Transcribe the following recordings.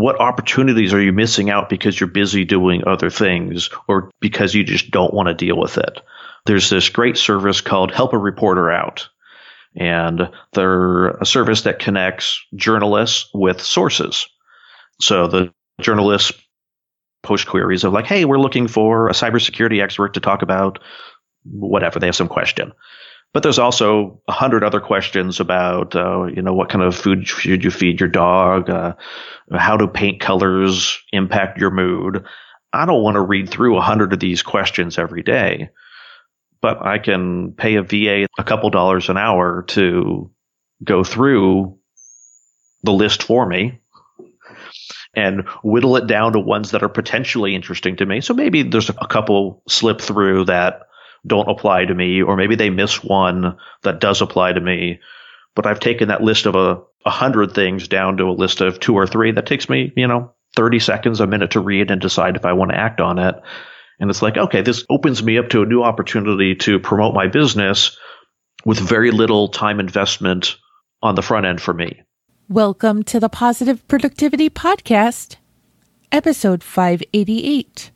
what opportunities are you missing out because you're busy doing other things or because you just don't want to deal with it? There's this great service called Help a Reporter Out. And they're a service that connects journalists with sources. So the journalists post queries of like, hey, we're looking for a cybersecurity expert to talk about whatever. They have some question. But there's also a hundred other questions about, uh, you know, what kind of food should you feed your dog? Uh, how do paint colors impact your mood? I don't want to read through a hundred of these questions every day, but I can pay a VA a couple dollars an hour to go through the list for me and whittle it down to ones that are potentially interesting to me. So maybe there's a couple slip through that don't apply to me, or maybe they miss one that does apply to me. But I've taken that list of a, hundred things down to a list of two or three that takes me, you know, 30 seconds, a minute to read and decide if I want to act on it. And it's like, okay, this opens me up to a new opportunity to promote my business with very little time investment on the front end for me. Welcome to the Positive Productivity Podcast, episode 588.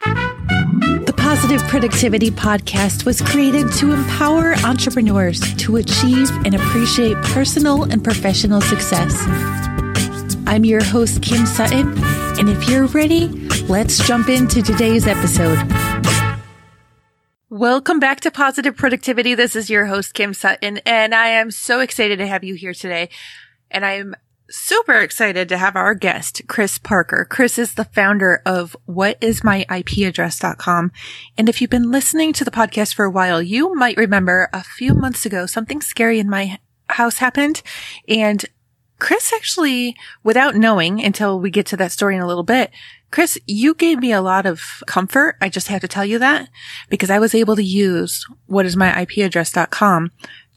The Positive Productivity Podcast was created to empower entrepreneurs to achieve and appreciate personal and professional success. I'm your host, Kim Sutton, and if you're ready, let's jump into today's episode. Welcome back to Positive Productivity. This is your host, Kim Sutton, and I am so excited to have you here today. And I'm super excited to have our guest, Chris Parker. Chris is the founder of whatismyipaddress.com. And if you've been listening to the podcast for a while, you might remember a few months ago, something scary in my house happened. And Chris actually, without knowing until we get to that story in a little bit, Chris, you gave me a lot of comfort. I just have to tell you that because I was able to use what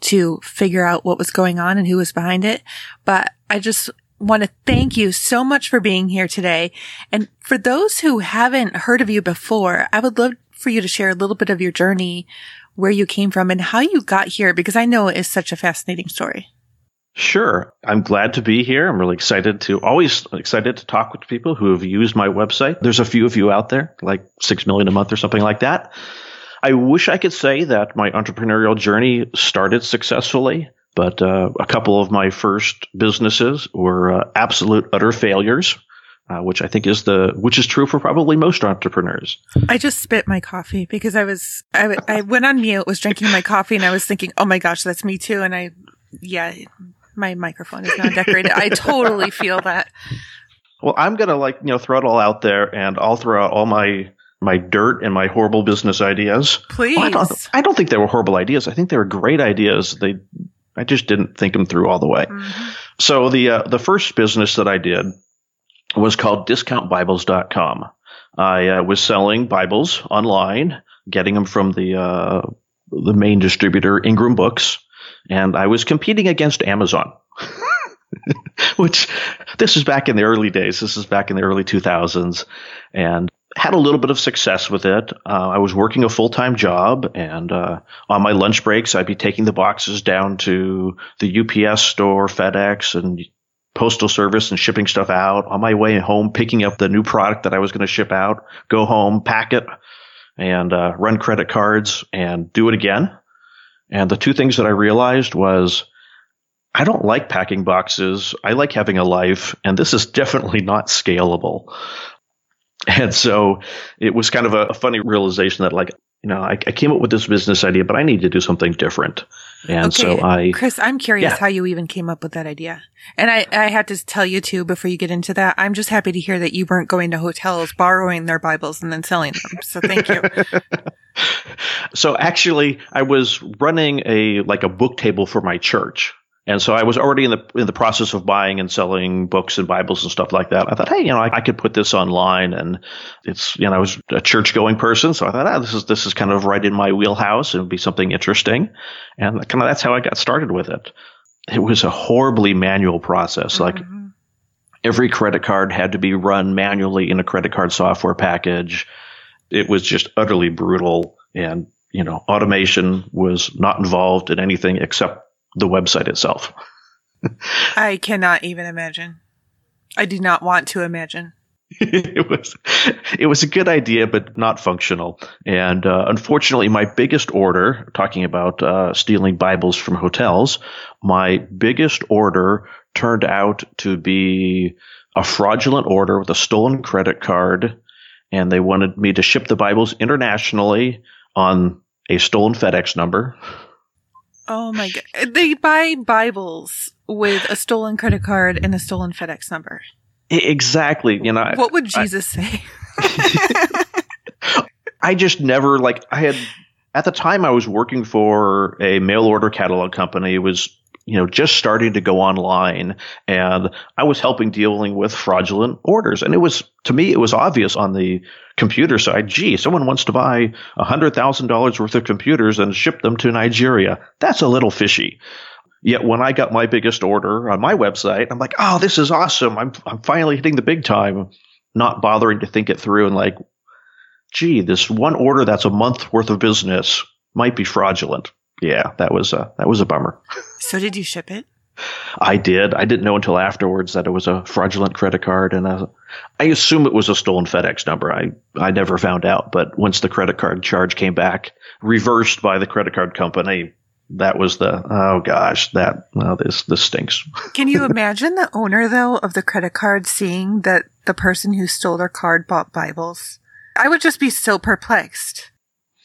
to figure out what was going on and who was behind it. But I just want to thank you so much for being here today. And for those who haven't heard of you before, I would love for you to share a little bit of your journey, where you came from and how you got here, because I know it is such a fascinating story. Sure. I'm glad to be here. I'm really excited to always excited to talk with people who have used my website. There's a few of you out there, like 6 million a month or something like that. I wish I could say that my entrepreneurial journey started successfully, but uh, a couple of my first businesses were uh, absolute utter failures. Uh, which I think is the which is true for probably most entrepreneurs. I just spit my coffee because I was I, I went on mute, was drinking my coffee, and I was thinking, oh my gosh, that's me too. And I, yeah, my microphone is not decorated. I totally feel that. Well, I'm gonna like you know throw it all out there, and I'll throw out all my my dirt and my horrible business ideas. Please. Well, I, don't, I, don't, think they were horrible ideas. I think they were great ideas. They, I just didn't think them through all the way. Mm-hmm. So the uh, the first business that I did was called DiscountBibles.com. I uh, was selling Bibles online, getting them from the uh, the main distributor, Ingram Books and I was competing against Amazon. Which this is back in the early days. This is back in the early 2000s, and had a little bit of success with it. Uh, I was working a full time job, and uh, on my lunch breaks, I'd be taking the boxes down to the UPS store, FedEx, and postal service and shipping stuff out. On my way home, picking up the new product that I was going to ship out, go home, pack it, and uh, run credit cards and do it again. And the two things that I realized was I don't like packing boxes. I like having a life, and this is definitely not scalable. And so it was kind of a, a funny realization that, like, you know, I, I, came up with this business idea, but I need to do something different. And okay. so I, Chris, I'm curious yeah. how you even came up with that idea. And I, I had to tell you too, before you get into that, I'm just happy to hear that you weren't going to hotels, borrowing their Bibles and then selling them. So thank you. so actually, I was running a like a book table for my church. And so I was already in the in the process of buying and selling books and Bibles and stuff like that. I thought, hey, you know, I, I could put this online, and it's you know, I was a church going person, so I thought, ah, this is this is kind of right in my wheelhouse. It would be something interesting, and kind of that's how I got started with it. It was a horribly manual process, like. Mm-hmm. Every credit card had to be run manually in a credit card software package it was just utterly brutal and you know automation was not involved in anything except the website itself I cannot even imagine. I do not want to imagine. it was it was a good idea, but not functional. And uh, unfortunately, my biggest order, talking about uh, stealing Bibles from hotels, my biggest order turned out to be a fraudulent order with a stolen credit card, and they wanted me to ship the Bibles internationally on a stolen FedEx number. Oh my god! They buy Bibles with a stolen credit card and a stolen FedEx number. Exactly. You know, what would Jesus I, say? I just never like I had at the time I was working for a mail order catalog company. It was you know just starting to go online, and I was helping dealing with fraudulent orders. And it was to me it was obvious on the computer side. Gee, someone wants to buy a hundred thousand dollars worth of computers and ship them to Nigeria. That's a little fishy. Yet when I got my biggest order on my website, I'm like, oh, this is awesome. I'm, I'm finally hitting the big time, not bothering to think it through and like, gee, this one order that's a month worth of business might be fraudulent. Yeah, that was a, that was a bummer. So did you ship it? I did. I didn't know until afterwards that it was a fraudulent credit card, and I assume it was a stolen FedEx number. I I never found out, but once the credit card charge came back, reversed by the credit card company, that was the oh gosh that well this this stinks can you imagine the owner though of the credit card seeing that the person who stole their card bought bibles i would just be so perplexed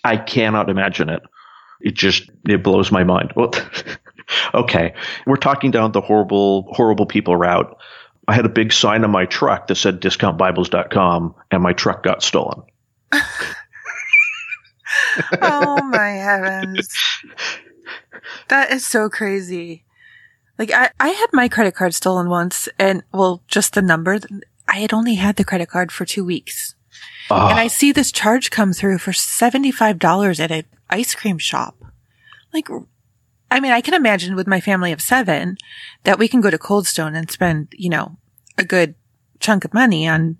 i cannot imagine it it just it blows my mind well okay we're talking down the horrible horrible people route i had a big sign on my truck that said discountbibles.com and my truck got stolen oh my heavens that is so crazy. Like I, I had my credit card stolen once and well, just the number. I had only had the credit card for two weeks. Oh. And I see this charge come through for $75 at an ice cream shop. Like, I mean, I can imagine with my family of seven that we can go to Cold Stone and spend, you know, a good chunk of money on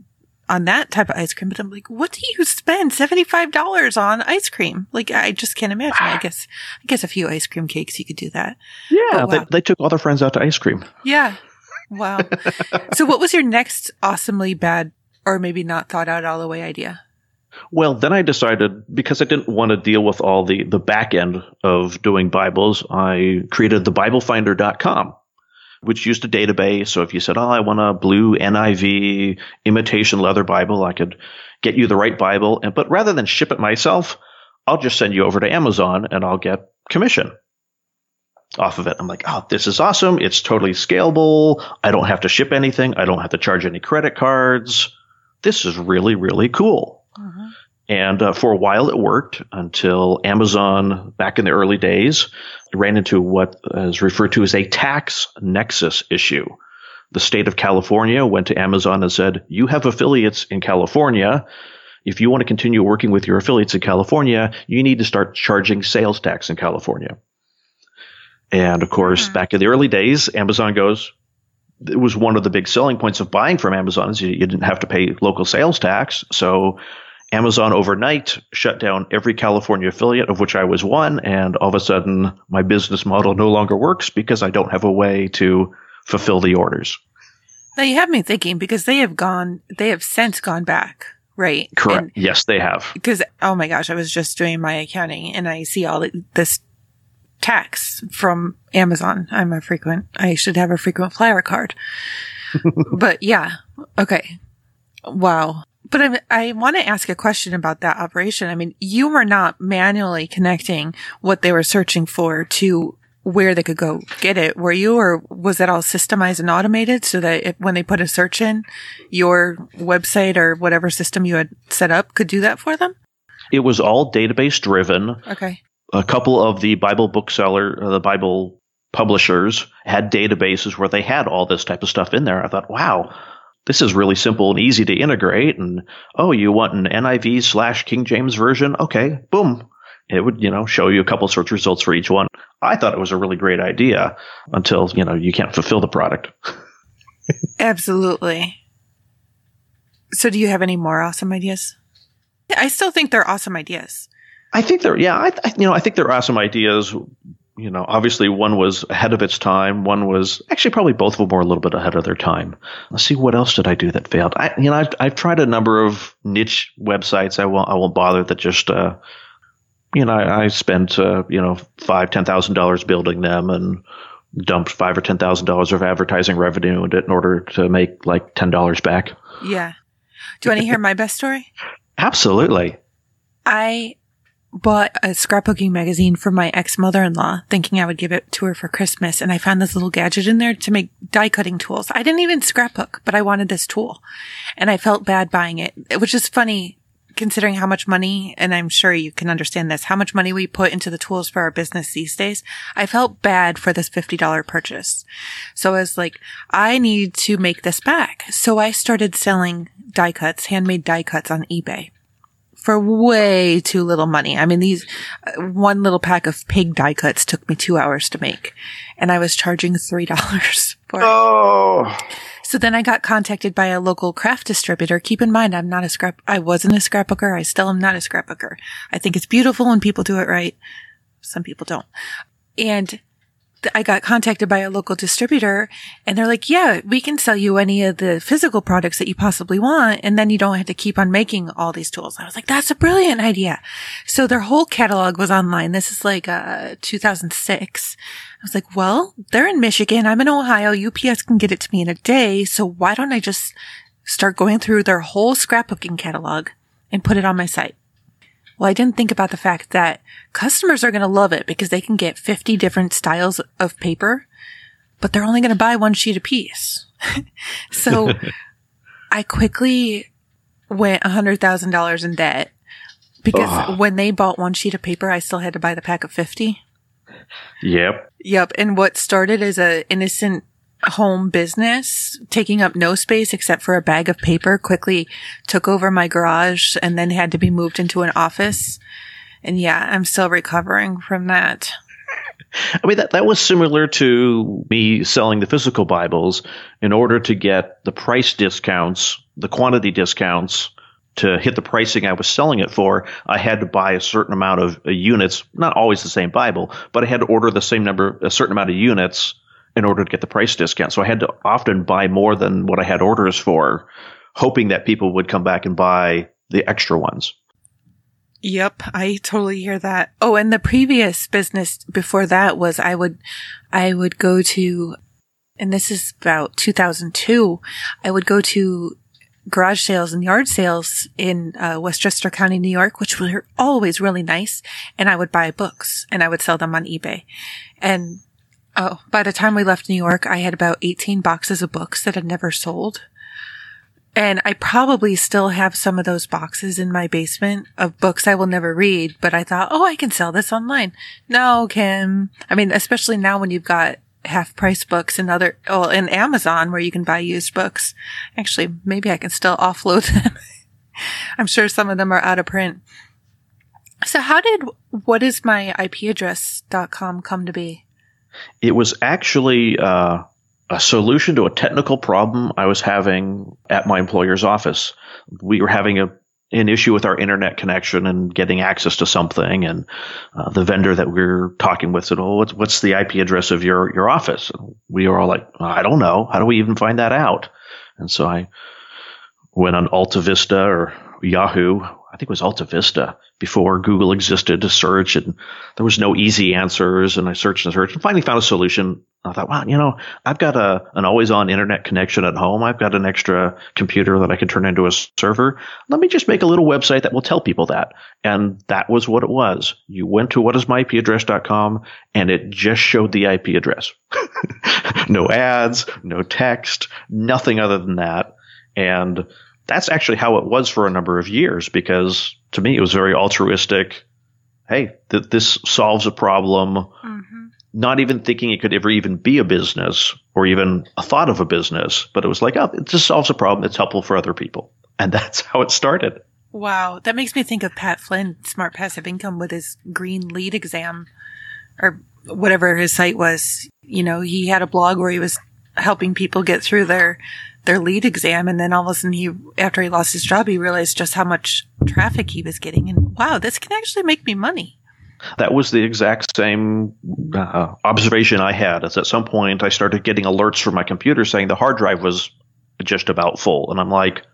on that type of ice cream, but I'm like, what do you spend $75 on ice cream? Like, I just can't imagine. I ah. guess, I guess a few ice cream cakes, you could do that. Yeah. wow. they, they took all their friends out to ice cream. Yeah. Wow. so what was your next awesomely bad or maybe not thought out all the way idea? Well, then I decided because I didn't want to deal with all the, the back end of doing Bibles, I created the BibleFinder.com which used a database. So if you said, "Oh, I want a blue NIV imitation leather Bible," I could get you the right Bible. And but rather than ship it myself, I'll just send you over to Amazon and I'll get commission off of it. I'm like, "Oh, this is awesome! It's totally scalable. I don't have to ship anything. I don't have to charge any credit cards. This is really, really cool." Mm-hmm. And uh, for a while it worked until Amazon, back in the early days, ran into what is referred to as a tax nexus issue. The state of California went to Amazon and said, You have affiliates in California. If you want to continue working with your affiliates in California, you need to start charging sales tax in California. And of course, mm-hmm. back in the early days, Amazon goes, it was one of the big selling points of buying from Amazon is you, you didn't have to pay local sales tax. So Amazon overnight shut down every California affiliate, of which I was one, and all of a sudden my business model no longer works because I don't have a way to fulfill the orders. Now you have me thinking because they have gone, they have since gone back, right? Correct. And yes, they have. Because oh my gosh, I was just doing my accounting and I see all this tax from Amazon. I'm a frequent. I should have a frequent flyer card. but yeah, okay. Wow. But I, I want to ask a question about that operation. I mean, you were not manually connecting what they were searching for to where they could go get it, were you? Or was that all systemized and automated so that if, when they put a search in, your website or whatever system you had set up could do that for them? It was all database driven. Okay. A couple of the Bible bookseller, uh, the Bible publishers had databases where they had all this type of stuff in there. I thought, wow, this is really simple and easy to integrate. And oh, you want an NIV slash King James version? Okay, boom. It would, you know, show you a couple search results for each one. I thought it was a really great idea until, you know, you can't fulfill the product. Absolutely. So do you have any more awesome ideas? I still think they're awesome ideas. I think there are yeah, I, you know, I think they're awesome ideas you know, obviously one was ahead of its time. One was actually probably both of them were a little bit ahead of their time. Let's see what else did I do that failed. I, you know, I've, I've tried a number of niche websites. I won't, I won't bother that just, uh, you know, I, I spent, uh, you know, five, ten thousand dollars building them and dumped five or ten thousand dollars of advertising revenue in it in order to make like ten dollars back. Yeah. Do you want to hear my best story? Absolutely. I bought a scrapbooking magazine for my ex mother in law, thinking I would give it to her for Christmas. And I found this little gadget in there to make die cutting tools. I didn't even scrapbook, but I wanted this tool and I felt bad buying it, which is funny considering how much money, and I'm sure you can understand this, how much money we put into the tools for our business these days. I felt bad for this $50 purchase. So I was like, I need to make this back. So I started selling die cuts, handmade die cuts on eBay for way too little money. I mean, these uh, one little pack of pig die cuts took me two hours to make and I was charging $3 for it. Oh. So then I got contacted by a local craft distributor. Keep in mind, I'm not a scrap, I wasn't a scrapbooker. I still am not a scrapbooker. I think it's beautiful when people do it right. Some people don't. And I got contacted by a local distributor and they're like, yeah, we can sell you any of the physical products that you possibly want. And then you don't have to keep on making all these tools. I was like, that's a brilliant idea. So their whole catalog was online. This is like, uh, 2006. I was like, well, they're in Michigan. I'm in Ohio. UPS can get it to me in a day. So why don't I just start going through their whole scrapbooking catalog and put it on my site? Well, I didn't think about the fact that customers are going to love it because they can get 50 different styles of paper, but they're only going to buy one sheet a piece. so I quickly went $100,000 in debt because oh. when they bought one sheet of paper, I still had to buy the pack of 50. Yep. Yep. And what started as a innocent home business, taking up no space except for a bag of paper, quickly took over my garage and then had to be moved into an office. And yeah, I'm still recovering from that. I mean, that, that was similar to me selling the physical Bibles in order to get the price discounts, the quantity discounts to hit the pricing I was selling it for. I had to buy a certain amount of uh, units, not always the same Bible, but I had to order the same number, a certain amount of units in order to get the price discount. So I had to often buy more than what I had orders for, hoping that people would come back and buy the extra ones. Yep, I totally hear that. Oh, and the previous business before that was I would, I would go to, and this is about 2002, I would go to garage sales and yard sales in uh, Westchester County, New York, which were always really nice. And I would buy books and I would sell them on eBay. And Oh, by the time we left New York, I had about 18 boxes of books that had never sold. And I probably still have some of those boxes in my basement of books I will never read, but I thought, oh, I can sell this online. No, Kim. I mean, especially now when you've got half price books and other, well, in Amazon where you can buy used books. Actually, maybe I can still offload them. I'm sure some of them are out of print. So how did what is my IP address.com come to be? It was actually uh, a solution to a technical problem I was having at my employer's office. We were having a an issue with our internet connection and getting access to something, and uh, the vendor that we are talking with said, "Oh, what's, what's the IP address of your your office?" And we were all like, "I don't know. How do we even find that out?" And so I went on AltaVista or Yahoo. I think it was AltaVista before Google existed to search and there was no easy answers. And I searched and searched and finally found a solution. I thought, wow, you know, I've got a, an always on internet connection at home. I've got an extra computer that I can turn into a server. Let me just make a little website that will tell people that. And that was what it was. You went to whatismyipaddress.com and it just showed the IP address. no ads, no text, nothing other than that. And that's actually how it was for a number of years because to me it was very altruistic. Hey, th- this solves a problem. Mm-hmm. Not even thinking it could ever even be a business or even a thought of a business, but it was like, oh, it just solves a problem. It's helpful for other people. And that's how it started. Wow. That makes me think of Pat Flynn, Smart Passive Income, with his green LEED exam or whatever his site was. You know, he had a blog where he was helping people get through their their LEED exam. And then all of a sudden he, after he lost his job, he realized just how much traffic he was getting. And wow, this can actually make me money. That was the exact same uh, observation I had. As at some point, I started getting alerts from my computer saying the hard drive was just about full, and I'm like,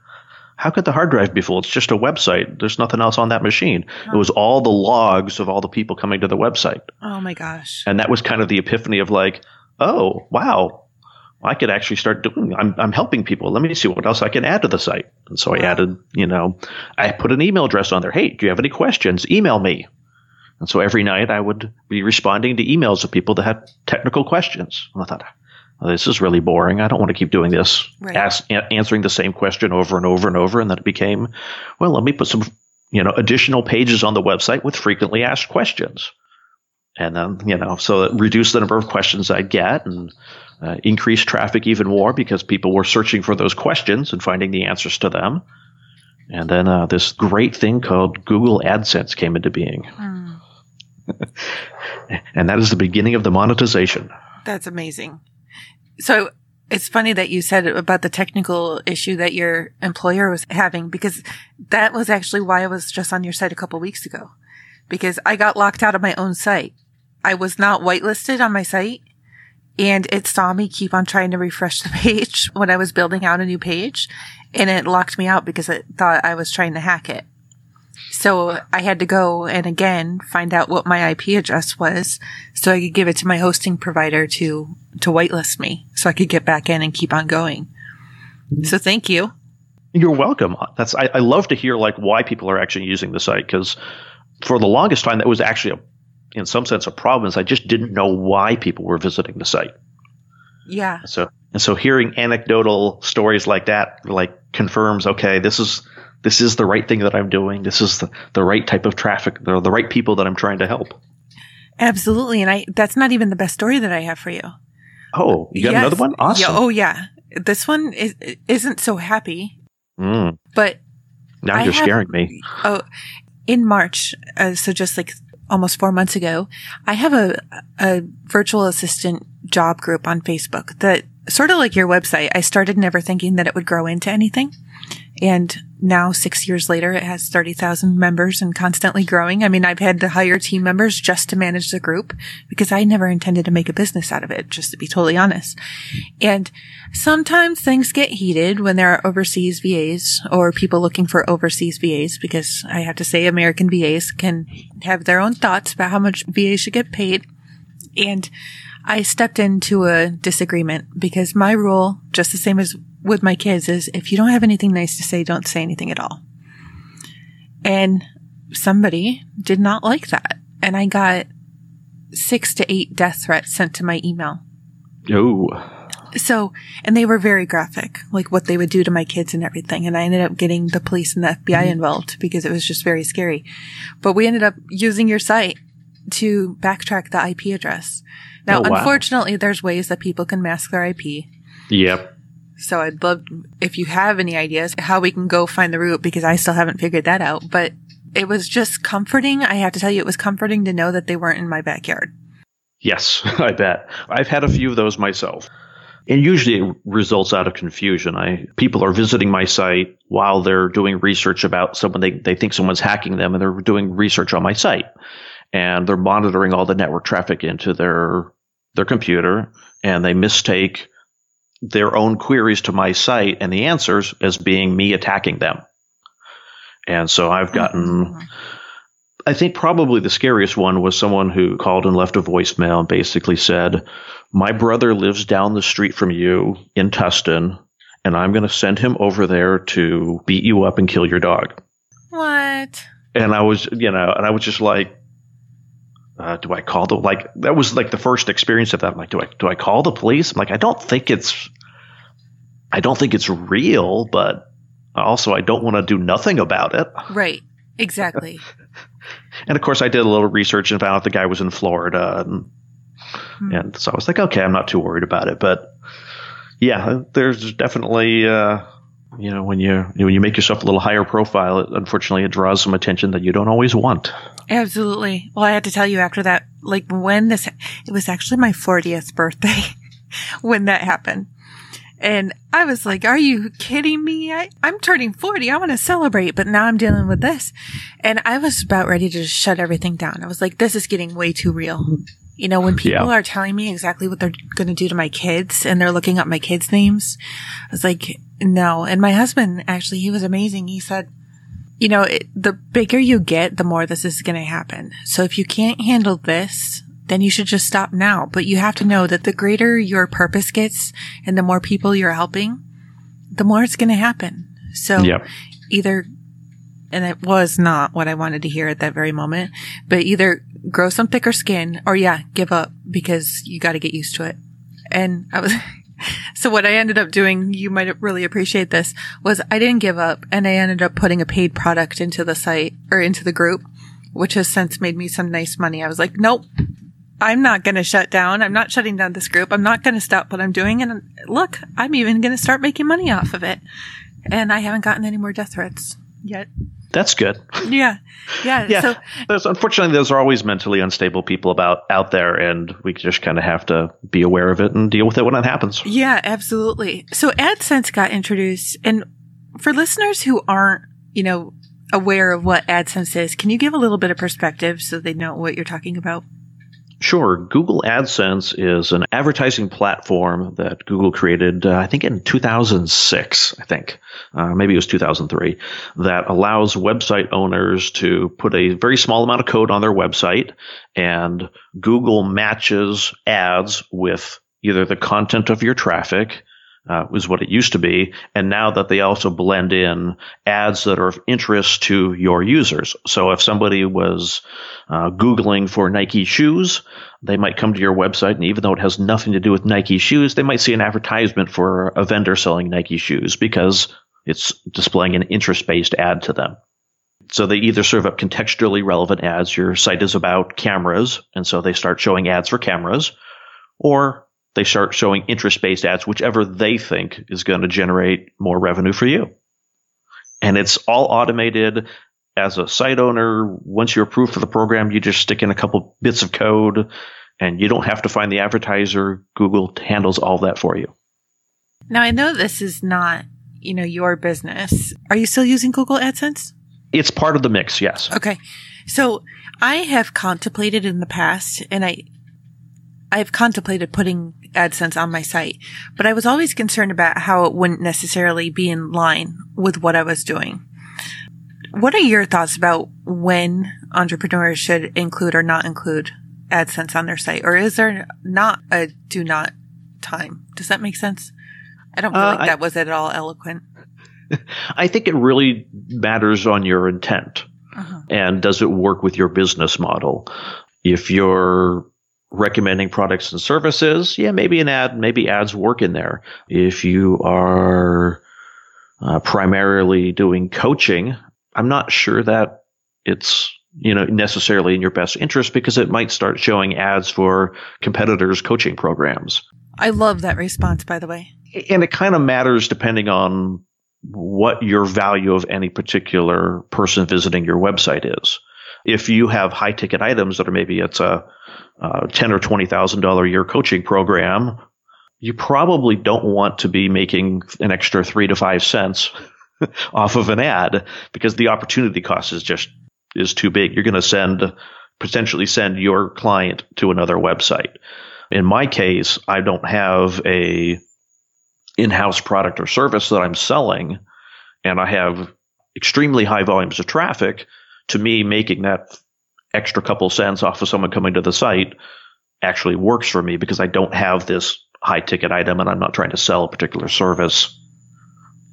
how could the hard drive be full? It's just a website. There's nothing else on that machine. It was all the logs of all the people coming to the website. Oh my gosh. And that was kind of the epiphany of like, oh, wow, I could actually start doing, I'm, I'm helping people. Let me see what else I can add to the site. And so I added, you know, I put an email address on there. Hey, do you have any questions? Email me. And so every night I would be responding to emails of people that had technical questions. And I thought, well, this is really boring. I don't want to keep doing this, Right. ask, a- answering the same question over and over and over. And then it became, well, let me put some, you know, additional pages on the website with frequently asked questions. And then, you know, so it reduced the number of questions I get and uh, increased traffic even more because people were searching for those questions and finding the answers to them. And then uh, this great thing called Google AdSense came into being. Hmm. And that is the beginning of the monetization. That's amazing. So it's funny that you said about the technical issue that your employer was having because that was actually why I was just on your site a couple weeks ago because I got locked out of my own site. I was not whitelisted on my site and it saw me keep on trying to refresh the page when I was building out a new page and it locked me out because it thought I was trying to hack it. So I had to go and again find out what my IP address was so I could give it to my hosting provider to, to whitelist me so I could get back in and keep on going. So thank you. You're welcome. That's I, I love to hear like why people are actually using the site because for the longest time that was actually a, in some sense a problem. Is I just didn't know why people were visiting the site. Yeah. So and so hearing anecdotal stories like that like confirms okay this is this is the right thing that I'm doing. This is the, the right type of traffic. The, the right people that I'm trying to help. Absolutely. And I, that's not even the best story that I have for you. Oh, you got Yes. another one? Awesome. Yeah, oh yeah. This one is, isn't so happy, Mm, but now I you're have- scaring me. Oh, in March, uh, so just like almost four months ago, I have a, a virtual assistant job group on Facebook that sort of like your website. I started never thinking that it would grow into anything. And now six years later, it has 30,000 members and constantly growing. I mean, I've had to hire team members just to manage the group because I never intended to make a business out of it, just to be totally honest. And sometimes things get heated when there are overseas VAs or people looking for overseas VAs because I have to say American VAs can have their own thoughts about how much VAs should get paid. And I stepped into a disagreement because my rule, just the same as with my kids, is if you don't have anything nice to say, don't say anything at all. And somebody did not like that. And I got six to eight death threats sent to my email. Oh, So, and they were very graphic, like what they would do to my kids and everything. And I ended up getting the police and the FBI mm-hmm. involved because it was just very scary. But we ended up using your site to backtrack the IP address. Now, Oh, wow. unfortunately, there's ways that people can mask their IP. yep. So I'd love if you have any ideas how we can go find the root because I still haven't figured that out. But it was just comforting. I have to tell you, it was comforting to know that they weren't in my backyard. Yes, I bet. I've had a few of those myself. And usually it results out of confusion. I people are visiting my site while they're doing research about someone they, they think someone's hacking them and they're doing research on my site. And they're monitoring all the network traffic into their their computer and they mistake their own queries to my site and the answers as being me attacking them. And so I've gotten I think probably the scariest one was someone who called and left a voicemail and basically said, My brother lives down the street from you in Tustin, and I'm going to send him over there to beat you up and kill your dog. What? And I was, you know, and I was just like, uh, do I call the like that was like the first experience of that. I'm like, do I do I call the police? I'm like, I don't think it's I don't think it's real, but also I don't want to do nothing about it. Right. Exactly. And of course, I did a little research and found out the guy was in Florida, and, Hmm. and so I was like, okay, I'm not too worried about it. But yeah, there's definitely, uh, you know, when you when you make yourself a little higher profile, it, unfortunately, it draws some attention that you don't always want. Absolutely. Well, I had to tell you after that, like when this, it was actually my 40th birthday when that happened. And I was like, are you kidding me? I, I'm turning 40. I want to celebrate, but now I'm dealing with this. And I was about ready to just shut everything down. I was like, this is getting way too real. You know, when people Yeah. are telling me exactly what they're going to do to my kids and they're looking up my kids' names, I was like, no. And my husband, actually, he was amazing. He said, you know, it, the bigger you get, the more this is going to happen. So if you can't handle this, then you should just stop now. But you have to know that the greater your purpose gets and the more people you're helping, the more it's going to happen. So Yep. either, and it was not what I wanted to hear at that very moment, but either grow some thicker skin or yeah, give up because you got to get used to it. And I was, so what I ended up doing, you might really appreciate this, was I didn't give up and I ended up putting a paid product into the site or into the group, which has since made me some nice money. I was like, nope, I'm not going to shut down. I'm not shutting down this group. I'm not going to stop what I'm doing. And look, I'm even going to start making money off of it. And I haven't gotten any more death threats yet. That's good. Yeah. Yeah. Yeah. So There's unfortunately there's always mentally unstable people about out there, and we just kind of have to be aware of it and deal with it when it happens. Yeah, absolutely. So AdSense got introduced and for listeners who aren't, you know, aware of what AdSense is, can you give a little bit of perspective so they know what you're talking about? Sure. Google AdSense is an advertising platform that Google created, uh, I think in 2006, I think. Uh, maybe it was 2003, that allows website owners to put a very small amount of code on their website and Google matches ads with either the content of your traffic, uh, was what it used to be. And now that they also blend in ads that are of interest to your users. So if somebody was uh, Googling for Nike shoes, they might come to your website, and even though it has nothing to do with Nike shoes, they might see an advertisement for a vendor selling Nike shoes because it's displaying an interest based ad to them. So they either serve up contextually relevant ads. Your site is about cameras, and so they start showing ads for cameras, or they start showing interest based ads, whichever they think is going to generate more revenue for you. And it's all automated as a site owner. Once you're approved for the program, you just stick in a couple bits of code and you don't have to find the advertiser. Google handles all that for you. Now I know this is not, you know, your business. Are you still using Google AdSense? It's part of the mix, yes. Okay. So I have contemplated in the past and I I've contemplated putting AdSense on my site, but I was always concerned about how it wouldn't necessarily be in line with what I was doing. What are your thoughts about when entrepreneurs should include or not include AdSense on their site? Or is there not a do not time? Does that make sense? I don't feel Uh, like I- that was at all eloquent. I think it really matters on your intent. Uh-huh. and does it work with your business model? If you're recommending products and services, yeah, maybe an ad, maybe ads work in there. If you are uh, primarily doing coaching, I'm not sure that it's you know necessarily in your best interest because it might start showing ads for competitors' coaching programs I love that response, by the way. and it kind of matters depending on what your value of any particular person visiting your website is. If you have high ticket items that are maybe it's a, uh ten or twenty thousand dollar a year coaching program, you probably don't want to be making an extra three to five cents off of an ad because the opportunity cost is just is too big. You're going to send potentially send your client to another website. In my case, I don't have a in-house product or service that I'm selling and I have extremely high volumes of traffic, to me making that extra couple cents off of someone coming to the site actually works for me because I don't have this high ticket item and I'm not trying to sell a particular service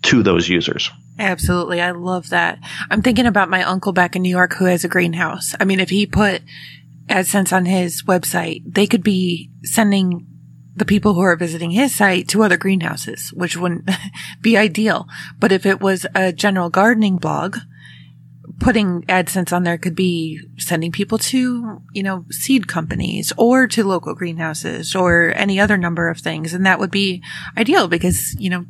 to those users. Absolutely. I love that. I'm thinking about my uncle back in New York who has a greenhouse. I mean, if he put AdSense on his website, they could be sending the people who are visiting his site to other greenhouses, which wouldn't be ideal. But if it was a general gardening blog, putting AdSense on there could be sending people to, you know, seed companies or to local greenhouses or any other number of things. And that would be ideal because, you know,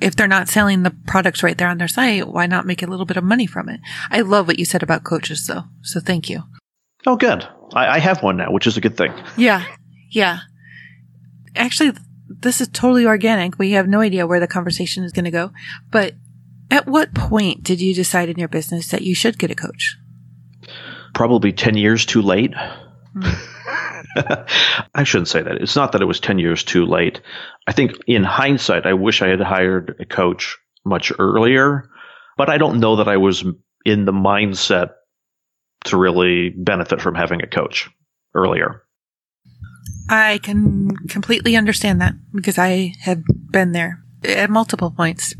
if they're not selling the products right there on their site, why not make a little bit of money from it? I love what you said about coaches though. So thank you. Oh, good. I, I have one now, which is a good thing. Yeah. Yeah. Actually, this is totally organic. We have no idea where the conversation is going to go. But at what point did you decide in your business that you should get a coach? Probably 10 years too late. Mm. I shouldn't say that. It's not that it was 10 years too late. I think in hindsight, I wish I had hired a coach much earlier, but I don't know that I was in the mindset to really benefit from having a coach earlier. I can completely understand that because I have been there at multiple points.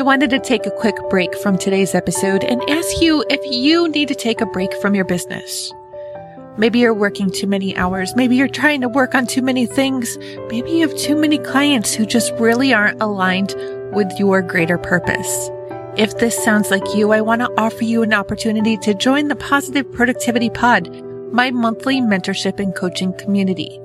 I wanted to take a quick break from today's episode and ask you if you need to take a break from your business. Maybe you're working too many hours. Maybe you're trying to work on too many things. Maybe you have too many clients who just really aren't aligned with your greater purpose. If this sounds like you, I want to offer you an opportunity to join the Positive Productivity Pod, my monthly mentorship and coaching community.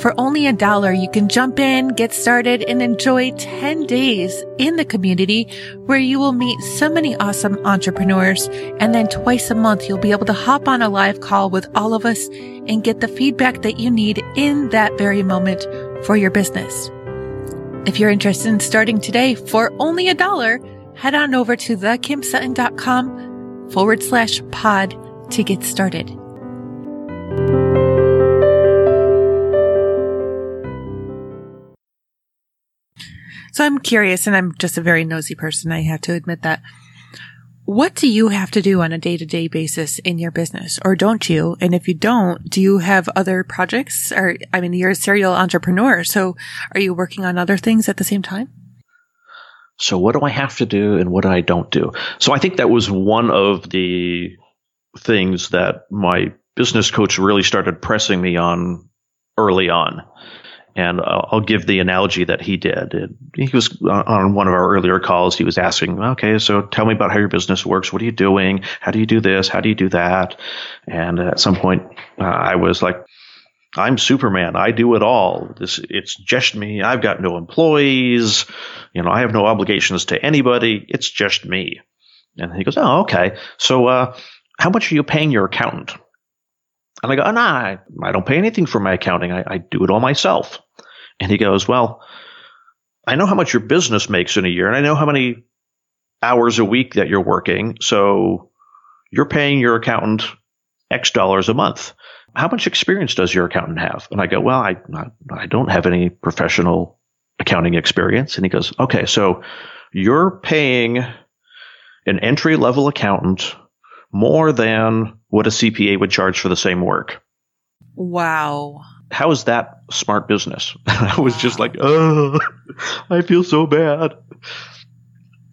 For only a dollar, you can jump in, get started, and enjoy 10 days in the community where you will meet so many awesome entrepreneurs. And then twice a month, you'll be able to hop on a live call with all of us and get the feedback that you need in that very moment for your business. If you're interested in starting today for only a dollar, head on over to thekimsutton.com forward slash pod to get started. So I'm curious, and I'm just a very nosy person. I have to admit that. What do you have to do on a day to day basis in your business, or don't you? And if you don't, do you have other projects? Or, I mean, you're a serial entrepreneur. So are you working on other things at the same time? So what do I have to do and what I don't do? So I think that was one of the things that my business coach really started pressing me on early on. And I'll give the analogy that he did. He was on one of our earlier calls. He was asking, okay, so tell me about how your business works. What are you doing? How do you do this? How do you do that? And at some point, uh, I was like, I'm Superman. I do it all. This, it's just me. I've got no employees. You know, I have no obligations to anybody. It's just me. And he goes, Oh, okay. So, uh, how much are you paying your accountant? And I go, oh, I, I don't pay anything for my accounting. I, I do it all myself. And he goes, Well, I know how much your business makes in a year, and I know how many hours a week that you're working. So you're paying your accountant X dollars a month how much experience does your accountant have? And I go, well, I, I don't have any professional accounting experience. And he goes, okay, so you're paying an entry level accountant more than what a CPA would charge for the same work. Wow. How is that smart business? I was just like, oh, I feel so bad.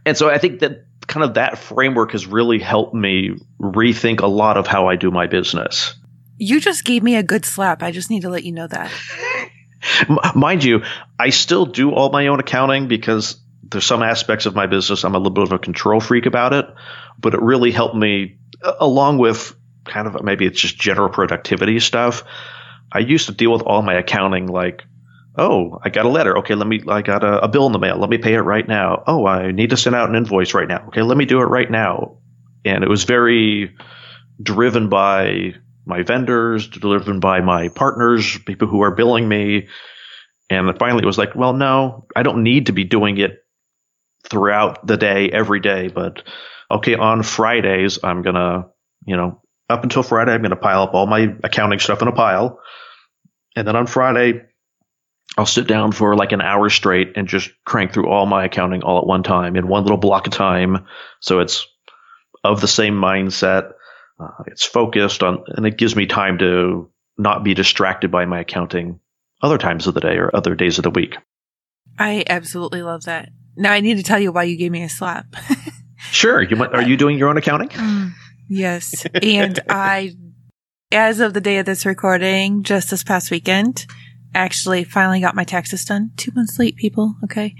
And so I think that kind of that framework has really helped me rethink a lot of how I do my business. You just gave me a good slap. I just need to let you know that. Mind you, I still do all my own accounting because there's some aspects of my business I'm a little bit of a control freak about it, but it really helped me along with kind of maybe it's just general productivity stuff. I used to deal with all my accounting like, oh, I got a letter. Okay, let me, I got a, a bill in the mail. Let me pay it right now. Oh, I need to send out an invoice right now. Okay, let me do it right now. And it was very driven by my vendors, driven by my partners, people who are billing me. And finally it was like, well, no, I don't need to be doing it throughout the day, every day. But okay, on Fridays, I'm going to, you know, up until Friday, I'm going to pile up all my accounting stuff in a pile. And then on Friday, I'll sit down for like an hour straight and just crank through all my accounting all at one time in one little block of time. So it's of the same mindset uh, it's focused on, and it gives me time to not be distracted by my accounting other times of the day or other days of the week. I absolutely love that. Now I need to tell you why you gave me a slap. sure. You might, are you doing your own accounting? Mm, yes. And I, as of the day of this recording, just this past weekend, actually finally got my taxes done. Two months late, people. Okay.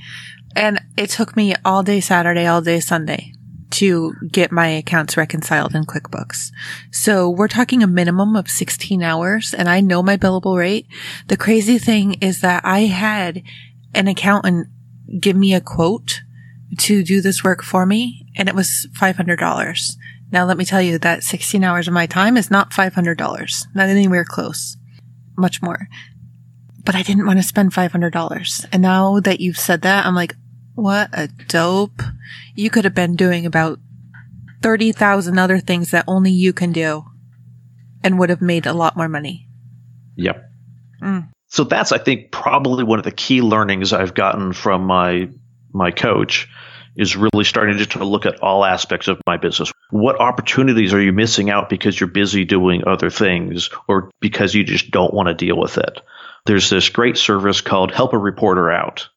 And it took me all day Saturday, all day Sunday to get my accounts reconciled in QuickBooks. So we're talking a minimum of 16 hours and I know my billable rate. The crazy thing is that I had an accountant give me a quote to do this work for me and it was $500. Now, let me tell you that 16 hours of my time is not $500, not anywhere close, much more. But I didn't want to spend $500. And now that you've said that, I'm like, what a dope. You could have been doing about 30,000 other things that only you can do and would have made a lot more money. Yep. Mm. So that's, I think, probably one of the key learnings I've gotten from my my coach is really starting to, look at all aspects of my business. What opportunities are you missing out because you're busy doing other things or because you just don't want to deal with it? There's this great service called Help a Reporter Out.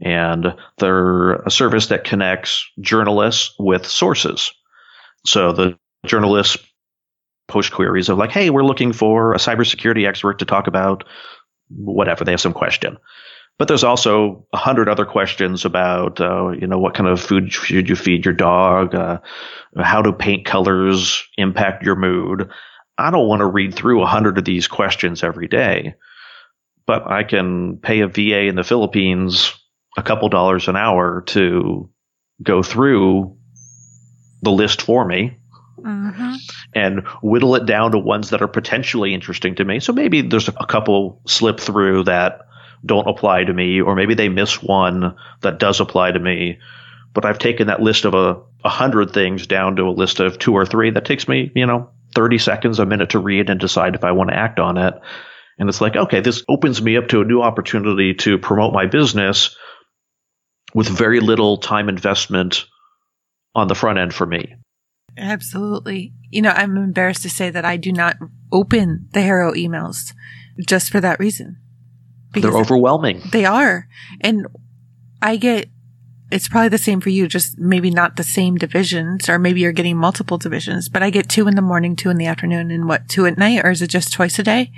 And they're a service that connects journalists with sources. So the journalists post queries of like, hey, we're looking for a cybersecurity expert to talk about whatever. They have some question. But there's also a hundred other questions about, uh, you know, what kind of food should you feed your dog? Uh, how do paint colors impact your mood? I don't want to read through a hundred of these questions every day, but I can pay a VA in the Philippines a couple dollars an hour to go through the list for me mm-hmm. and whittle it down to ones that are potentially interesting to me. So maybe there's a couple slip through that don't apply to me, or maybe they miss one that does apply to me. But I've taken that list of a, hundred things down to a list of two or three that takes me, you know, 30 seconds, a minute to read and decide if I want to act on it. And it's like, okay, this opens me up to a new opportunity to promote my business with very little time investment on the front end for me. Absolutely. You know, I'm embarrassed to say that I do not open the HARO emails just for that reason. They're overwhelming. They are. And I get, it's probably the same for you, just maybe not the same divisions, or maybe you're getting multiple divisions, but I get two in the morning, two in the afternoon, and what, two at night, or is it just twice a day?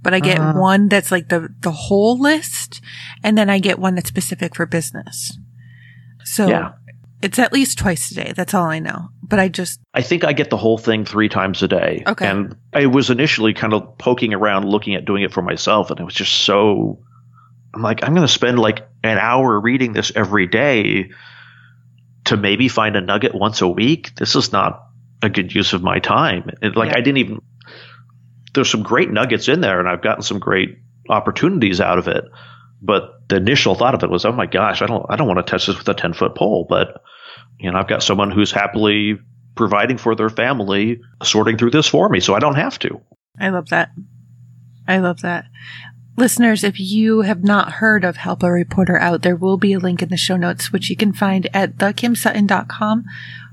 But I get uh, one that's like the, the whole list, and then I get one that's specific for business. So yeah. It's at least twice a day. That's all I know. But I just. I think I get the whole thing three times a day. Okay. And I was initially kind of poking around looking at doing it for myself, and it was just so. I'm like, I'm going to spend like an hour reading this every day to maybe find a nugget once a week. This is not a good use of my time. It, like, yeah. I didn't even. There's some great nuggets in there, and I've gotten some great opportunities out of it. But the initial thought of it was, oh my gosh, I don't, I don't want to touch this with a 10 foot pole. But, you know, I've got someone who's happily providing for their family, sorting through this for me, so I don't have to. I love that. I love that. Listeners, if you have not heard of Help a Reporter Out, there will be a link in the show notes, which you can find at thekimsutton.com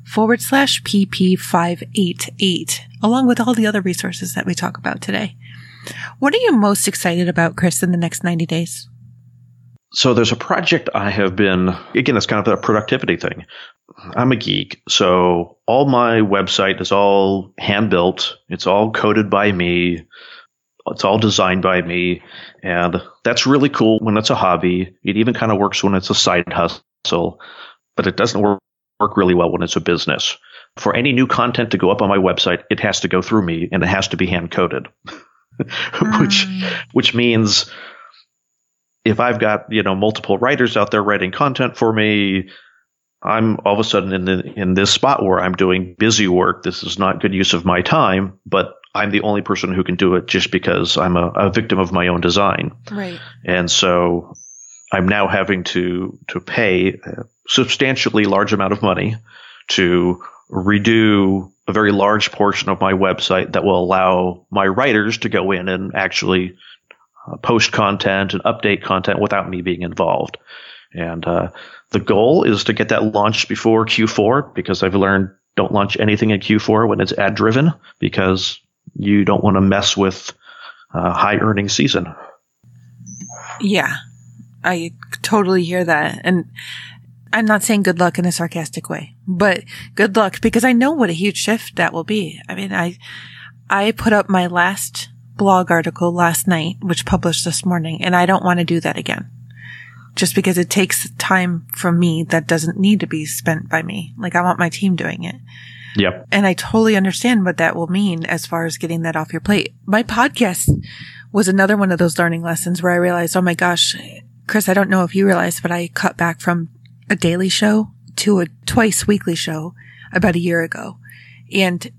forward slash PP588, along with all the other resources that we talk about today. What are you most excited about, Chris, in the next 90 days? So there's a project I have been, again, it's kind of a productivity thing. I'm a geek. So all my website is all hand built. It's all coded by me. It's all designed by me. And that's really cool when it's a hobby. It even kind of works when it's a side hustle, but it doesn't work, work really well when it's a business. For any new content to go up on my website, it has to go through me and it has to be hand coded. which mm. which means if I've got you know multiple writers out there writing content for me, I'm all of a sudden in the, in this spot where I'm doing busy work. This is not good use of my time, but I'm the only person who can do it just because I'm a, a victim of my own design. Right. And so I'm now having to to pay a substantially large amount of money to redo a very large portion of my website that will allow my writers to go in and actually uh, post content and update content without me being involved. And uh, the goal is to get that launched before Q4 because I've learned don't launch anything in Q4 when it's ad driven because you don't want to mess with uh, high earning season. Yeah, I totally hear that. And I'm not saying good luck in a sarcastic way, but good luck because I know what a huge shift that will be. I mean, I, I put up my last blog article last night, which published this morning, and I don't want to do that again. Just because it takes time from me that doesn't need to be spent by me. Like I want my team doing it. Yep. And I totally understand what that will mean as far as getting that off your plate. My podcast was another one of those learning lessons where I realized, oh my gosh, Chris, I don't know if you realized, but I cut back from a daily show to a twice weekly show about a year ago. And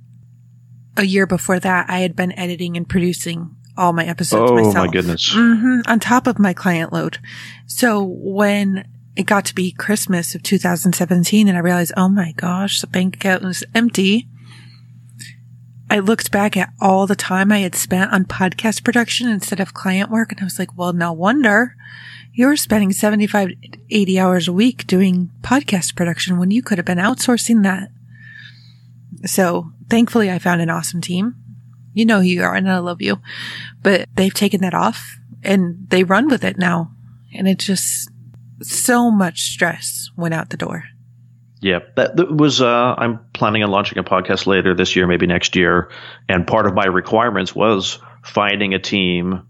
a year before that, I had been editing and producing all my episodes oh myself. my goodness. hmm on top of my client load. So when it got to be Christmas of 2017 and I realized, oh my gosh, the bank account was empty. I looked back at all the time I had spent on podcast production instead of client work. And I was like, well, no wonder you were spending 75, 80 hours a week doing podcast production when you could have been outsourcing that. So thankfully I found an awesome team. You know who you are and I love you, but they've taken that off and they run with it now. And it's just so much stress went out the door. Yeah, that, that was. Uh, I'm planning on launching a podcast later this year, maybe next year, and part of my requirements was finding a team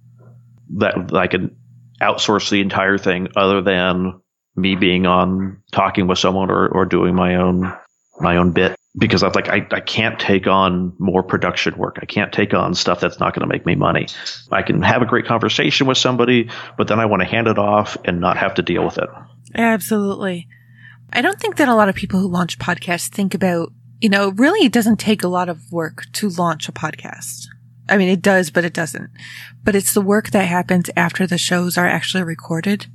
that I could outsource the entire thing, other than me being on talking with someone or, or doing my own my own bit. Because I'm like, I, I can't take on more production work. I can't take on stuff that's not going to make me money. I can have a great conversation with somebody, but then I want to hand it off and not have to deal with it. Absolutely. I don't think that a lot of people who launch podcasts think about, you know, really it doesn't take a lot of work to launch a podcast. I mean, it does, but it doesn't. But it's the work that happens after the shows are actually recorded.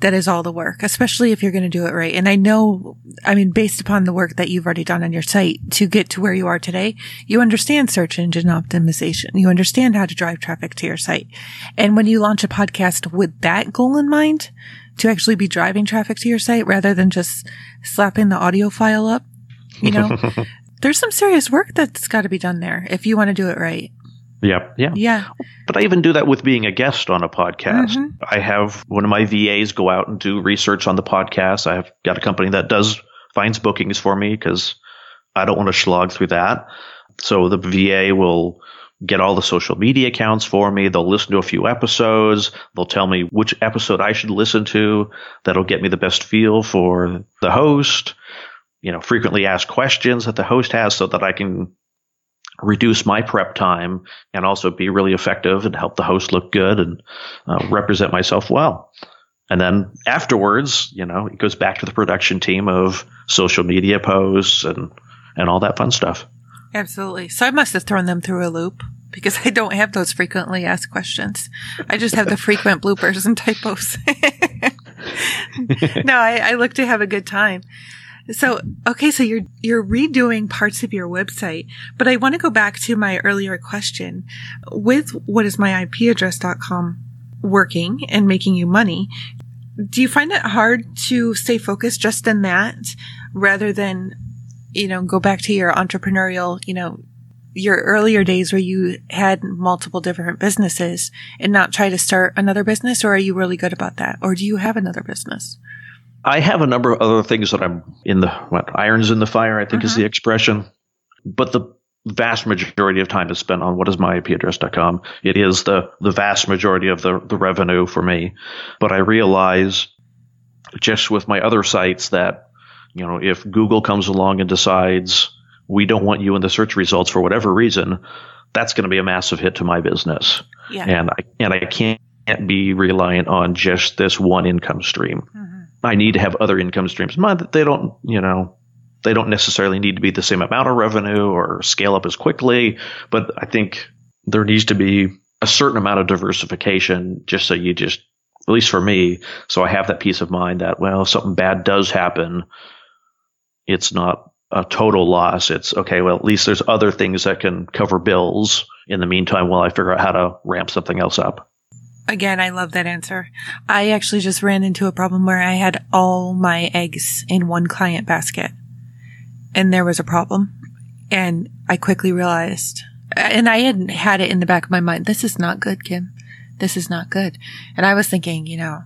That is all the work, especially if you're going to do it right. And I know, I mean, based upon the work that you've already done on your site to get to where you are today, you understand search engine optimization. You understand how to drive traffic to your site. And when you launch a podcast with that goal in mind, to actually be driving traffic to your site rather than just slapping the audio file up, you know, there's some serious work that's got to be done there if you want to do it right. Yeah, yeah. Yeah. But I even do that with being a guest on a podcast. Mhm. I have one of my VAs go out and do research on the podcast. I've got a company that does finds bookings for me because I don't want to slog through that. So the VA will get all the social media accounts for me. They'll listen to a few episodes. They'll tell me which episode I should listen to. That'll get me the best feel for the host. You know, frequently asked questions that the host has so that I can reduce my prep time and also be really effective and help the host look good and uh, represent myself well. And then afterwards, you know, it goes back to the production team of social media posts and and all that fun stuff. Absolutely. So I must have thrown them through a loop because I don't have those frequently asked questions. I just have the frequent bloopers and typos. no, I, I look to have a good time. So, okay, so you're, you're redoing parts of your website, but I want to go back to my earlier question with what is my IP address.com working and making you money. Do you find it hard to stay focused just in that rather than, you know, go back to your entrepreneurial, you know, your earlier days where you had multiple different businesses and not try to start another business? Or are you really good about that? Or do you have another business? I have a number of other things that I'm in the what irons in the fire, I think is mm-hmm. the expression. But the vast majority of time is spent on what is my IPaddress.com. It is the the vast majority of the the revenue for me. But I realize just with my other sites that you know if Google comes along and decides we don't want you in the search results for whatever reason, that's going to be a massive hit to my business. Yeah. And I and I can't be reliant on just this one income stream. Mm-hmm. I need to have other income streams. They don't, you know, they don't necessarily need to be the same amount of revenue or scale up as quickly, but I think there needs to be a certain amount of diversification just so you just, at least for me, so I have that peace of mind that, well, if something bad does happen, it's not a total loss. It's okay, well, at least there's other things that can cover bills in the meantime while I figure out how to ramp something else up. Again, I love that answer. I actually just ran into a problem where I had all my eggs in one client basket and there was a problem. And I quickly realized, and I hadn't had it in the back of my mind. This is not good, Kim. This is not good. And I was thinking, you know,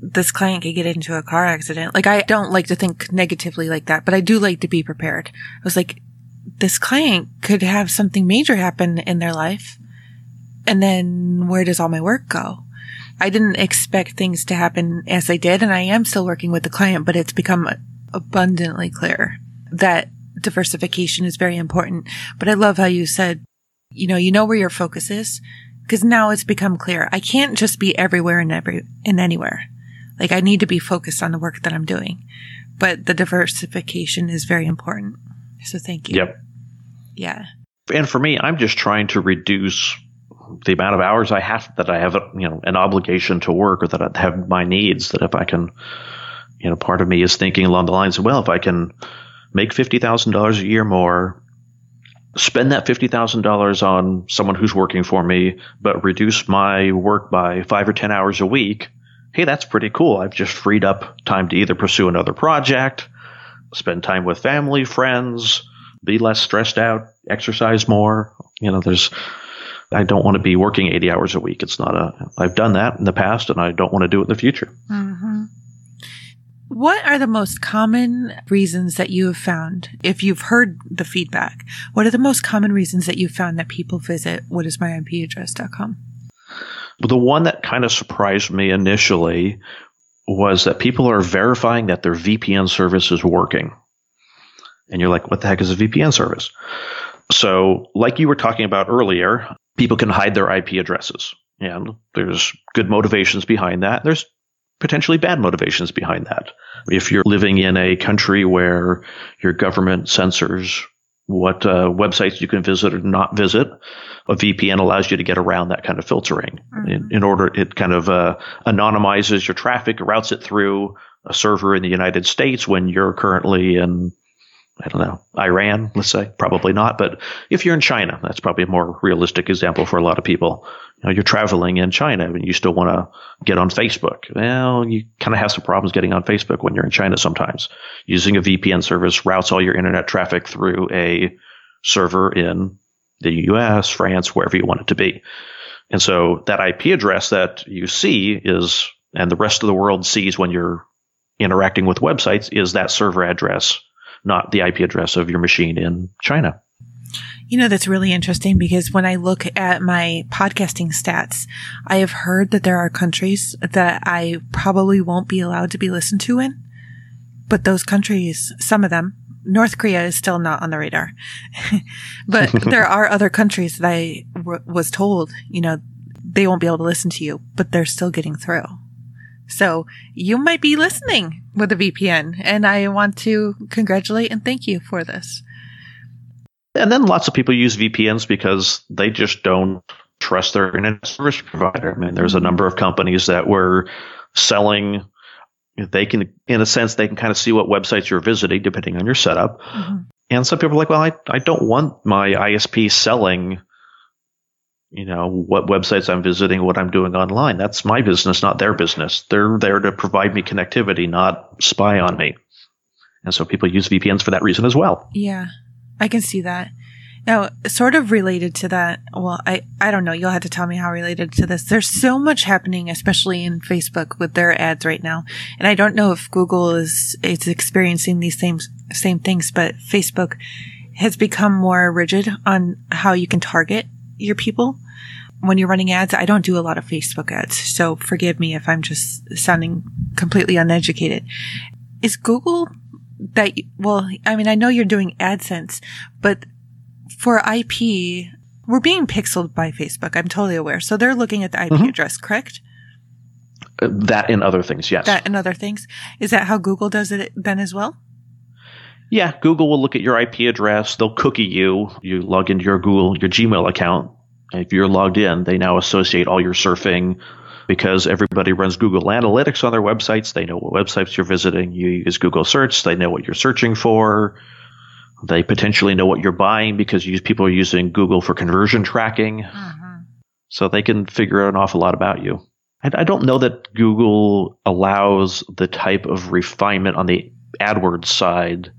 this client could get into a car accident. Like I don't like to think negatively like that, but I do like to be prepared. I was like, this client could have something major happen in their life. And then where does all my work go? I didn't expect things to happen as they did. And I am still working with the client, but it's become abundantly clear that diversification is very important. But I love how you said, you know, you know where your focus is because now it's become clear. I can't just be everywhere and every, and anywhere. Like I need to be focused on the work that I'm doing, but the diversification is very important. So thank you. Yep. Yeah. And for me, I'm just trying to reduce the amount of hours I have that I have, you know, an obligation to work or that I have my needs. That if I can, you know, part of me is thinking along the lines of, well, if I can make fifty thousand dollars a year more, spend that fifty thousand dollars on someone who's working for me, but reduce my work by five or ten hours a week. Hey, that's pretty cool. I've just freed up time to either pursue another project, spend time with family, friends, be less stressed out, exercise more. You know, there's I don't want to be working 80 hours a week. It's not a, I've done that in the past and I don't want to do it in the future. Mm-hmm. What are the most common reasons that you have found, if you've heard the feedback, what are the most common reasons that you've found that people visit whatismyipaddress.com? The one that kind of surprised me initially was that people are verifying that their VPN service is working. And you're like, what the heck is a VPN service? So, like you were talking about earlier, people can hide their IP addresses. And there's good motivations behind that. There's potentially bad motivations behind that. If you're living in a country where your government censors what uh, websites you can visit or not visit, a VPN allows you to get around that kind of filtering. Mm-hmm. In, in, order, it kind of uh, anonymizes your traffic, routes it through a server in the United States when you're currently in I don't know, Iran, let's say, probably not. But if you're in China, that's probably a more realistic example for a lot of people. You know, you're traveling in China and you still want to get on Facebook. Well, you kind of have some problems getting on Facebook when you're in China sometimes. Using a VPN service routes all your internet traffic through a server in the US, France, wherever you want it to be. And so that IP address that you see is, and the rest of the world sees when you're interacting with websites is that server address not the IP address of your machine in China. You know, that's really interesting because when I look at my podcasting stats, I have heard that there are countries that I probably won't be allowed to be listened to in. But those countries, some of them, North Korea is still not on the radar. but there are other countries that I w- was told, you know, they won't be able to listen to you, but they're still getting through. So you might be listening with a VPN and I want to congratulate and thank you for this. And then lots of people use VPNs because they just don't trust their internet service provider. I mean, there's a number of companies that were selling they can in a sense they can kind of see what websites you're visiting depending on your setup mm-hmm. and some people are like well I, I don't want my isp selling you know what websites I'm visiting, what I'm doing online. That's my business, not their business. They're there to provide me connectivity, not spy on me. And so people use VPNs for that reason as well. Yeah, I can see that. Now, sort of related to that, well, I, I don't know. You'll have to tell me how related to this. There's so much happening, especially in Facebook with their ads right now. And I don't know if Google is, is experiencing these same, same things, but Facebook has become more rigid on how you can target your people when you're running ads. I don't do a lot of Facebook ads, so forgive me if I'm just sounding completely uneducated. Is Google that, well, I mean, I know you're doing AdSense, but for IP, we're being pixeled by Facebook. I'm totally aware. So they're looking at the IP mm-hmm. address, correct? Uh, that and other things, yes. That and other things. Is that how Google does it then as well? Yeah, Google will look at your IP address. They'll cookie you. You log into your Google, your Gmail account. If you're logged in, they now associate all your surfing because everybody runs Google Analytics on their websites. They know what websites you're visiting. You use Google Search. They know what you're searching for. They potentially know what you're buying because people are using Google for conversion tracking. Mm-hmm. So they can figure out an awful lot about you. I don't know that Google allows the type of refinement on the AdWords side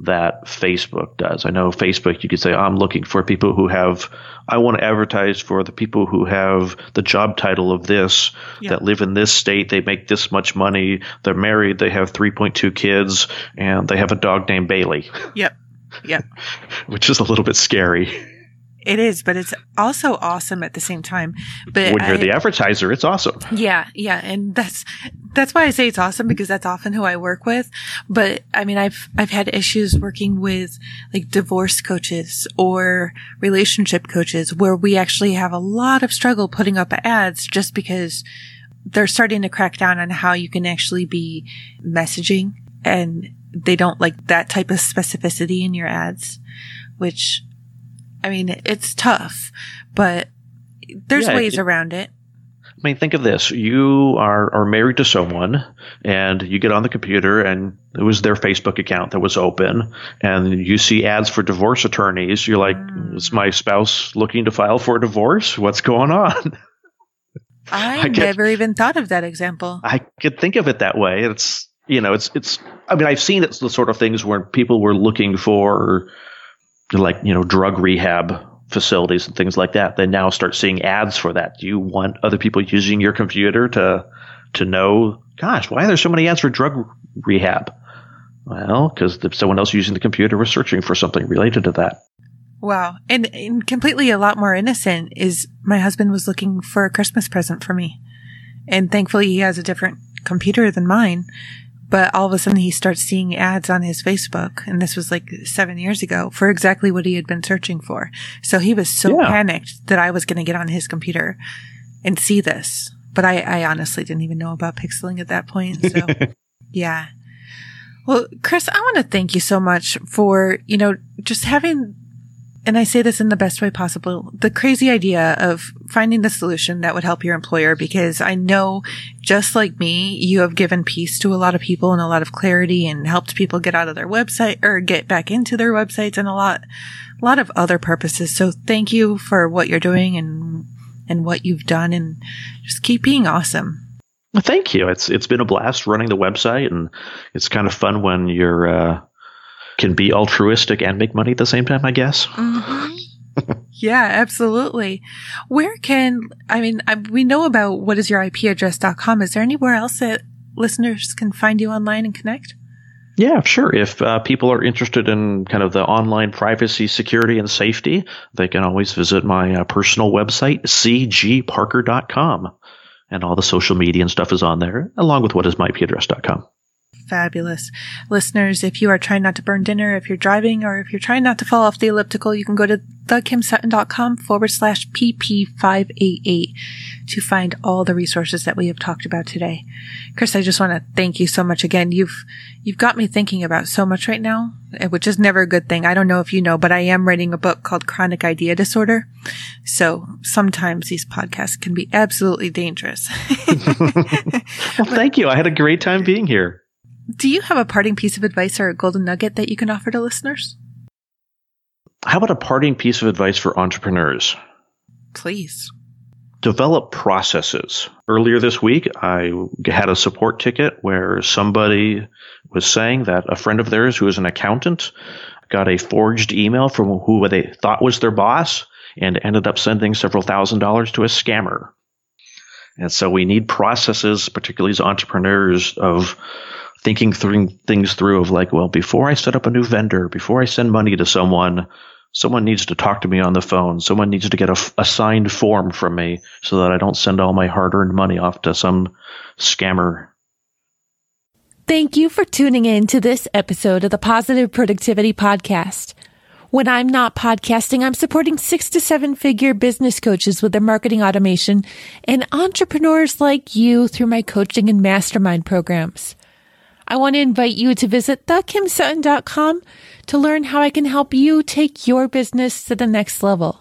that Facebook does. I know Facebook, you could say, I'm looking for people who have, I want to advertise for the people who have the job title of this, yeah. that live in this state, they make this much money, they're married, they have 3.2 kids, and they have a dog named Bailey. Yep. Yep. Which is a little bit scary. It is, but it's also awesome at the same time. But when you're I, the advertiser, it's awesome. Yeah, yeah, and that's that's why I say it's awesome because that's often who I work with. But I mean, I've I've had issues working with like divorce coaches or relationship coaches where we actually have a lot of struggle putting up ads just because they're starting to crack down on how you can actually be messaging and they don't like that type of specificity in your ads, which, I mean, it's tough, but there's Yeah, ways it- around it. I mean, think of this. You are, are married to someone and you get on the computer and it was their Facebook account that was open and you see ads for divorce attorneys. You're like, is mm. my spouse looking to file for a divorce? What's going on? I, I get- never even thought of that example. I could think of it that way. It's, you know, it's, it's, I mean, I've seen it's the sort of things where people were looking for like, you know, drug rehab facilities and things like that. They now start seeing ads for that. Do you want other people using your computer to, to know, gosh, why are there so many ads for drug rehab? Well, because someone else using the computer was searching for something related to that. Wow. And, and completely a lot more innocent is my husband was looking for a Christmas present for me. And thankfully he has a different computer than mine. But all of a sudden he starts seeing ads on his Facebook. And this was like seven years ago for exactly what he had been searching for. So he was so Yeah. panicked that I was going to get on his computer and see this. But I, I honestly didn't even know about pixeling at that point. So yeah. Well, Chris, I want to thank you so much for, you know, just having, and I say this in the best way possible, the crazy idea of finding the solution that would help your employer because I know just like me, you have given peace to a lot of people and a lot of clarity and helped people get out of their website or get back into their websites and a lot, a lot of other purposes. So thank you for what you're doing and, and what you've done and just keep being awesome. Well, Thank you. It's it's been a blast running the website, and it's kind of fun when you're uh, can be altruistic and make money at the same time. I guess. Mm-hmm. yeah, absolutely. Where can, I mean, I, we know about what is your IP address.com. Is there anywhere else that listeners can find you online and connect? Yeah, sure. If uh, people are interested in kind of the online privacy, security, and safety, they can always visit my uh, personal website, cgparker.com. And all the social media and stuff is on there, along with what is myipaddress.com. Fabulous. Listeners, if you are trying not to burn dinner, if you're driving, or if you're trying not to fall off the elliptical, you can go to thekimsutton.com forward slash PP588 to find all the resources that we have talked about today. Chris, I just want to thank you so much again. You've, you've got me thinking about so much right now, eh, which is never a good thing. I don't know if you know, but I am writing a book called Chronic Idea Disorder. So sometimes these podcasts can be absolutely dangerous. Well, thank you. I had a great time being here. Do you have a parting piece of advice or a golden nugget that you can offer to listeners? How about a parting piece of advice for entrepreneurs? Please. develop processes. Earlier this week, I had a support ticket where somebody was saying that a friend of theirs who is an accountant got a forged email from who they thought was their boss and ended up sending several thousand dollars to a scammer. And so we need processes, particularly as entrepreneurs, of thinking through things through of like, well, before I set up a new vendor, before I send money to someone, someone needs to talk to me on the phone. Someone needs to get a, a signed form from me so that I don't send all my hard earned money off to some scammer. Thank you for tuning in to this episode of the Positive Productivity Podcast. When I'm not podcasting, I'm supporting six to seven figure business coaches with their marketing automation and entrepreneurs like you through my coaching and mastermind programs. I want to invite you to visit thekimsutton.com to learn how I can help you take your business to the next level.